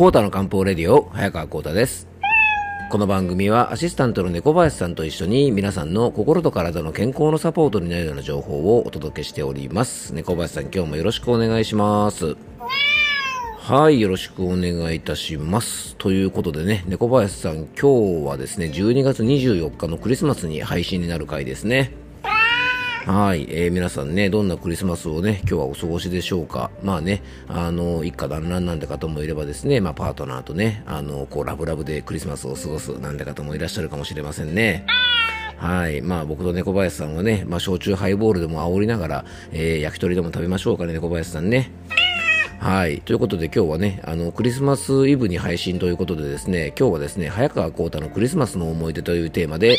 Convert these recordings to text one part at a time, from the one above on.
コータの漢方レディオ、早川コータです。この番組はアシスタントの猫林さんと一緒に皆さんの心と体の健康のサポートになるような情報をお届けしております。猫林さん今日もよろしくお願いします。はい、よろしくお願いいたします。ということでね、猫林さん今日はですね、12月24日のクリスマスに配信になる回ですね。はい、えー皆さんね、どんなクリスマスをね、今日はお過ごしでしょうか。まあね、あの、一家団らんなんて方もいればですね、まあパートナーとね、あの、こう、ラブラブでクリスマスを過ごすなんて方もいらっしゃるかもしれませんね。はい。まあ僕と猫林さんはね、まあ焼酎ハイボールでも煽りながら、えー焼き鳥でも食べましょうかね、猫林さんね。はい。ということで今日はね、あの、クリスマスイブに配信ということでですね、今日はですね、早川幸太のクリスマスの思い出というテーマで、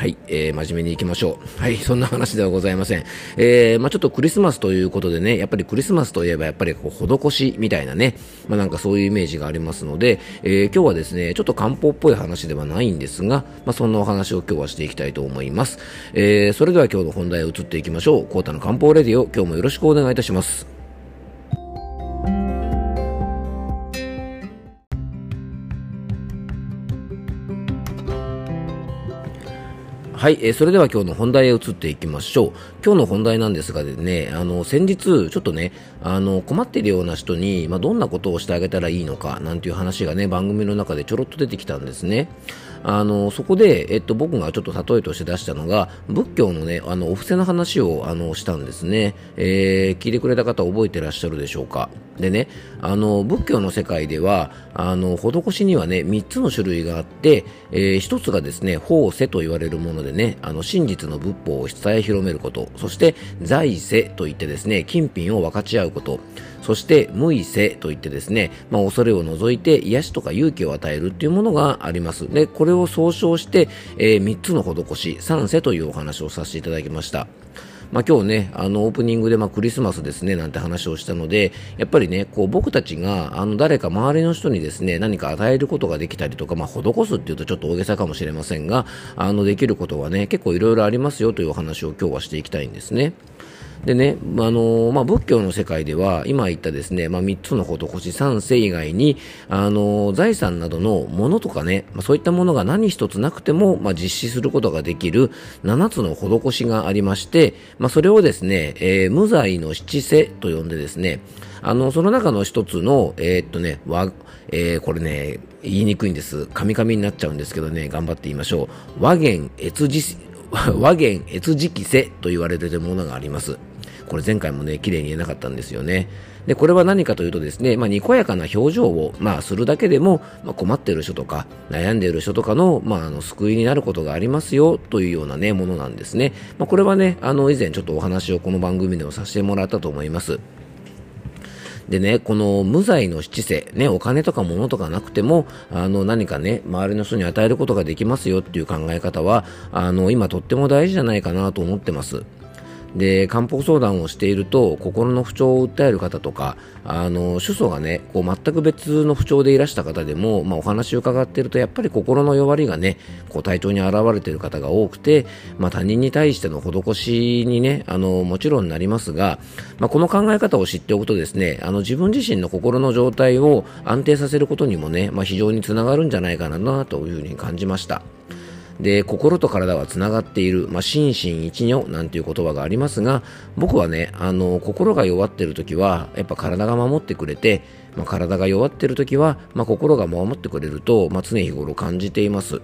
はい、えー、真面目に行きましょう。はい、そんな話ではございません。えー、まあちょっとクリスマスということでね、やっぱりクリスマスといえばやっぱりこう、施しみたいなね、まあなんかそういうイメージがありますので、えー、今日はですね、ちょっと漢方っぽい話ではないんですが、まあそんなお話を今日はしていきたいと思います。えー、それでは今日の本題へ移っていきましょう。コータの漢方レディオ、今日もよろしくお願いいたします。はい、えーそれでは今日の本題へ移っていきましょう。今日の本題なんですがね、あの、先日、ちょっとね、あの、困っているような人に、まあ、どんなことをしてあげたらいいのか、なんていう話がね、番組の中でちょろっと出てきたんですね。あの、そこで、えっと、僕がちょっと例えとして出したのが、仏教のね、あの、お布施の話を、あの、したんですね。えー聞いてくれた方覚えてらっしゃるでしょうか？でね、あの、仏教の世界では、あの、施しにはね、3つの種類があって、えー1つがですね、法世と言われるものでね、あの、真実の仏法を伝え広めること、そして、財世といってですね、金品を分かち合うこと、そして、無意世といってですね、まあ、恐れを除いて癒しとか勇気を与えるっていうものがあります。で、これを総称して、え3つの施し、三世というお話をさせていただきました。まあ、今日ね、あの、オープニングで、まあ、クリスマスですね、なんて話をしたので、やっぱりね、こう、僕たちが、あの、誰か周りの人にですね、何か与えることができたりとか、まあ、施すっていうとちょっと大げさかもしれませんが、あの、できることはね、結構いろいろありますよというお話を今日はしていきたいんですね。でね、あのまあ、仏教の世界では、今言ったですね、まあ、3つの施し3世以外に、あの財産などのものとかね、まあ、そういったものが何一つなくても、まあ、実施することができる7つの施しがありまして、まあ、それをですね、えー無罪の七世と呼んでですね、あの、その中の一つの、えーっとね、わ、えーこれね、言いにくいんです。カミカミになっちゃうんですけどね、頑張って言いましょう。和言越次、和言越次期世と言われているものがあります。これ前回もね、綺麗に言えなかったんですよね。で、これは何かというとですね、まあ、にこやかな表情を、まあ、するだけでも、まあ、困っている人とか、悩んでいる人とかの、まあ、あの、救いになることがありますよ、というようなね、ものなんですね。まあ、これはね、あの、以前ちょっとお話をこの番組でもさせてもらったと思います。でね、この無罪の七世、ね、お金とか物とかなくても、あの、何かね、周りの人に与えることができますよっていう考え方は、あの、今とっても大事じゃないかなと思ってます。で、漢方相談をしていると、心の不調を訴える方とか、あの、主訴がね、こう全く別の不調でいらした方でも、まあお話を伺っていると、やっぱり心の弱りがね、こう体調に現れている方が多くて、まあ他人に対しての施しにね、あの、もちろんなりますが、まあこの考え方を知っておくとですね、あの自分自身の心の状態を安定させることにもね、まあ非常につながるんじゃないかなというふうに感じました。で、心と体はつながっている、まあ、心身一如なんていう言葉がありますが、僕はね、あの、心が弱っている時は、やっぱ体が守ってくれて、まあ、体が弱っている時は、まあ、心が守ってくれると、まあ、常日頃感じています。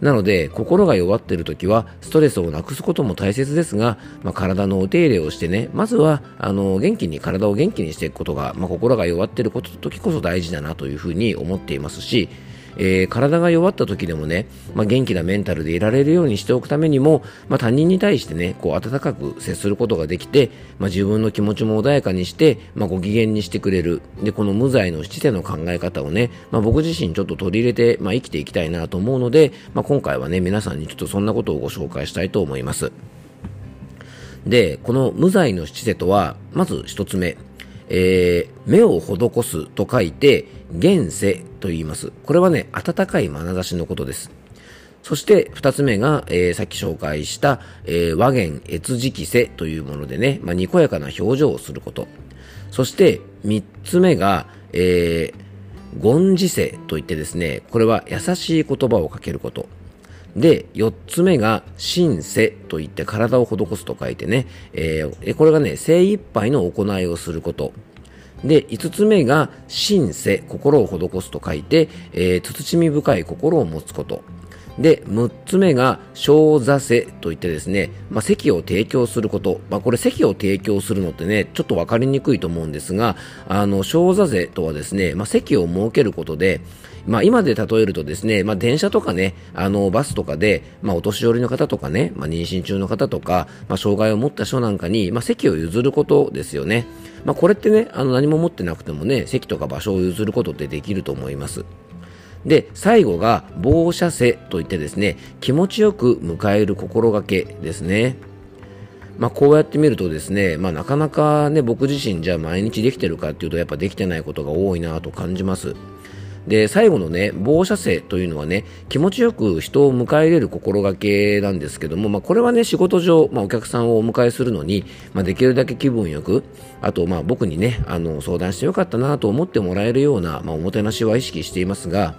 なので、心が弱っている時は、ストレスをなくすことも大切ですが、まあ、体のお手入れをしてね、まずは、あの、元気に、体を元気にしていくことが、まあ、心が弱っていること時こそ大事だなというふうに思っていますし、えー体が弱った時でもね、まあ、元気なメンタルでいられるようにしておくためにも、まあ、他人に対してね、こう温かく接することができて、まあ、自分の気持ちも穏やかにして、ま、ご機嫌にしてくれる。で、この無罪の七世の考え方をね、ま、僕自身ちょっと取り入れて、ま、生きていきたいなと思うので、まあ、今回はね、皆さんにちょっとそんなことをご紹介したいと思います。で、この無罪の七世とは、まず一つ目、えー目を施すと書いて、現世と言います。これはね、温かい眼差しのことです。そして、二つ目が、えーさっき紹介した、えー和言越次期世というものでね、まあ、にこやかな表情をすること。そして、三つ目が、えー、言辞世といってですね、これは優しい言葉をかけること。で、4つ目が、心世といって体を施すと書いてね、えー、これがね、精一杯の行いをすること。で、5つ目が、心世、心を施すと書いて、えー、慎み深い心を持つこと。で、6つ目が、小座世といってですね、まあ、席を提供すること。まあ、これ席を提供するのってね、ちょっとわかりにくいと思うんですが、あの、小座世とはですね、まあ、席を設けることで、まあ、今で例えるとですね、まあ、電車とかね、あの、バスとかで、まあ、お年寄りの方とかね、まあ、妊娠中の方とか、まあ、障害を持った人なんかに、まあ、席を譲ることですよね。まあ、これってね、あの、何も持ってなくてもね、席とか場所を譲ることってできると思います。で、最後が、防射世といってですね、気持ちよく迎える心がけですね。まあ、こうやって見るとですね、まあ、なかなかね、僕自身じゃ毎日できてるかっていうと、やっぱできてないことが多いなと感じます。で、最後のね、防射性というのはね、気持ちよく人を迎え入れる心がけなんですけども、まあ、これはね、仕事上、まあ、お客さんをお迎えするのに、まあ、できるだけ気分よく、あと、まあ、僕にね、あの、相談してよかったなと思ってもらえるような、まあ、おもてなしは意識していますが、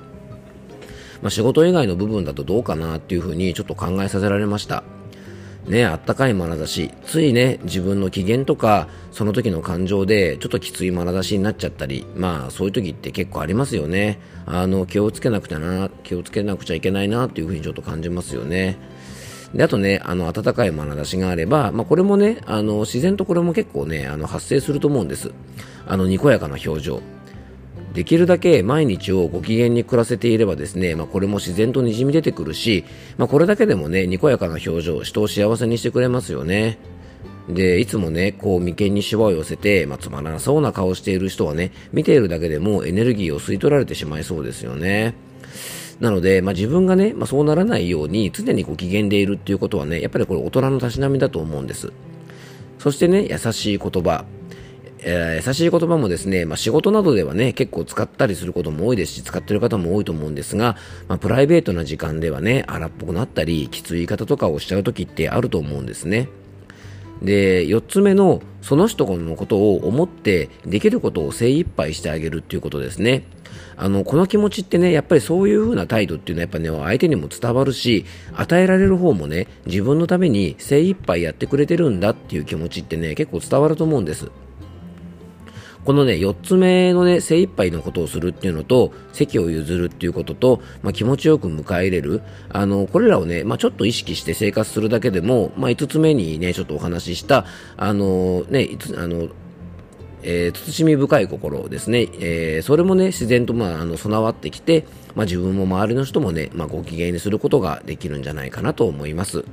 まあ、仕事以外の部分だとどうかなっていうふうにちょっと考えさせられました。ね、あったかい眼差し、ついね、自分の機嫌とか、その時の感情で、ちょっときつい眼差しになっちゃったり、まあ、そういう時って結構ありますよね。あの、気をつけなくてな、気をつけなくちゃいけないなっていうふうにちょっと感じますよね。で、あとね、あの、温かい眼差しがあれば、まあ、これもね、あの、自然とこれも結構ね、あの、発生すると思うんです。あの、にこやかな表情。できるだけ毎日をご機嫌に暮らせていればですね、まあ、これも自然とにじみ出てくるし、まあ、これだけでもね、にこやかな表情、人を幸せにしてくれますよね。で、いつもね、こう眉間にしわを寄せて、まあ、つまらなそうな顔している人はね、見ているだけでもエネルギーを吸い取られてしまいそうですよね。なので、まあ、自分がね、まあ、そうならないように常にご機嫌でいるっていうことはね、やっぱりこれ大人のたしなみだと思うんです。そしてね、優しい言葉。えー、優しい言葉もですね、まあ、仕事などではね、結構使ったりすることも多いですし、使ってる方も多いと思うんですが、まあ、プライベートな時間ではね、荒っぽくなったり、きつい言い方とかをしちゃう時ってあると思うんですね。で、4つ目の、その人のことを思って、できることを精一杯してあげるっていうことですね。あの、この気持ちってね、やっぱりそういう風な態度っていうのはやっぱね、相手にも伝わるし、与えられる方もね、自分のために精一杯やってくれてるんだっていう気持ちってね、結構伝わると思うんです。このね、4つ目のね、精一杯のことをするっていうのと、席を譲るっていうことと、まあ、気持ちよく迎え入れる。あの、これらをね、まあ、ちょっと意識して生活するだけでも、まあ、5つ目にね、ちょっとお話しした、あの、ね、あの、えー、慎み深い心ですね、えー、それもね、自然と、まあ、あの、備わってきて、まあ、自分も周りの人もね、まあ、ご機嫌にすることができるんじゃないかなと思います。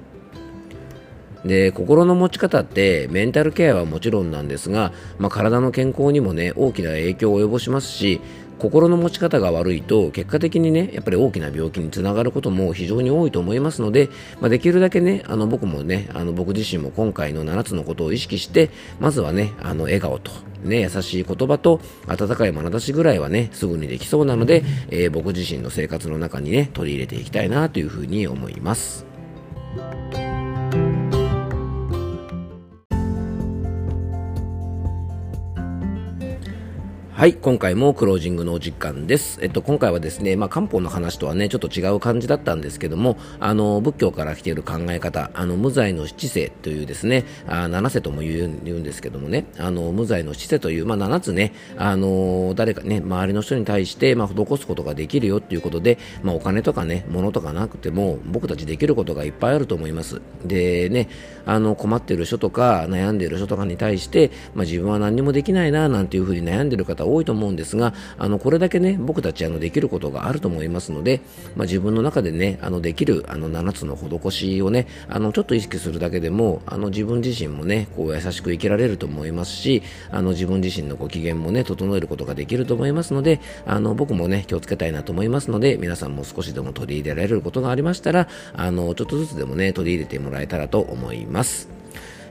で心の持ち方ってメンタルケアはもちろんなんですが、まあ、体の健康にもね大きな影響を及ぼしますし心の持ち方が悪いと結果的にねやっぱり大きな病気につながることも非常に多いと思いますので、まあ、できるだけねあの僕もねあの僕自身も今回の7つのことを意識してまずはねあの笑顔とね、優しい言葉と温かい眼差しぐらいはね、すぐにできそうなので、えー、僕自身の生活の中にね、取り入れていきたいなというふうに思います。はい、今回もクロージングのお時間です。えっと、今回はですね、まあ、漢方の話とはね、ちょっと違う感じだったんですけども、あの、仏教から来ている考え方、あの、無罪の七世というですね、あ七世とも言う言うんですけどもね、あの、無罪の七世という、まあ、七つね、あの、誰かね、周りの人に対して、まあ、施すことができるよっていうことで、まあ、お金とかね、物とかなくても、僕たちできることがいっぱいあると思います。でね、あの、困っている人とか、悩んでいる人とかに対して、まあ、自分は何もできないな、なんていうふうに悩んでいる方多いと思うんですが、あのこれだけね、僕たちあのできることがあると思いますので、まあ、自分の中でね、あのできるあの7つの施しをね、あのちょっと意識するだけでも、あの自分自身もね、こう優しく生きられると思いますし、あの自分自身のご機嫌もね、整えることができると思いますので、あの僕もね、気をつけたいなと思いますので、皆さんも少しでも取り入れられることがありましたら、あのちょっとずつでもね、取り入れてもらえたらと思います。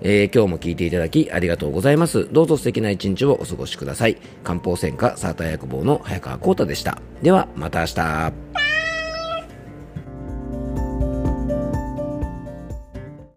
えー、今日も聞いていただきありがとうございます。どうぞ素敵な一日をお過ごしください。漢方専科サーター薬房の早川浩太でした。では、また明日。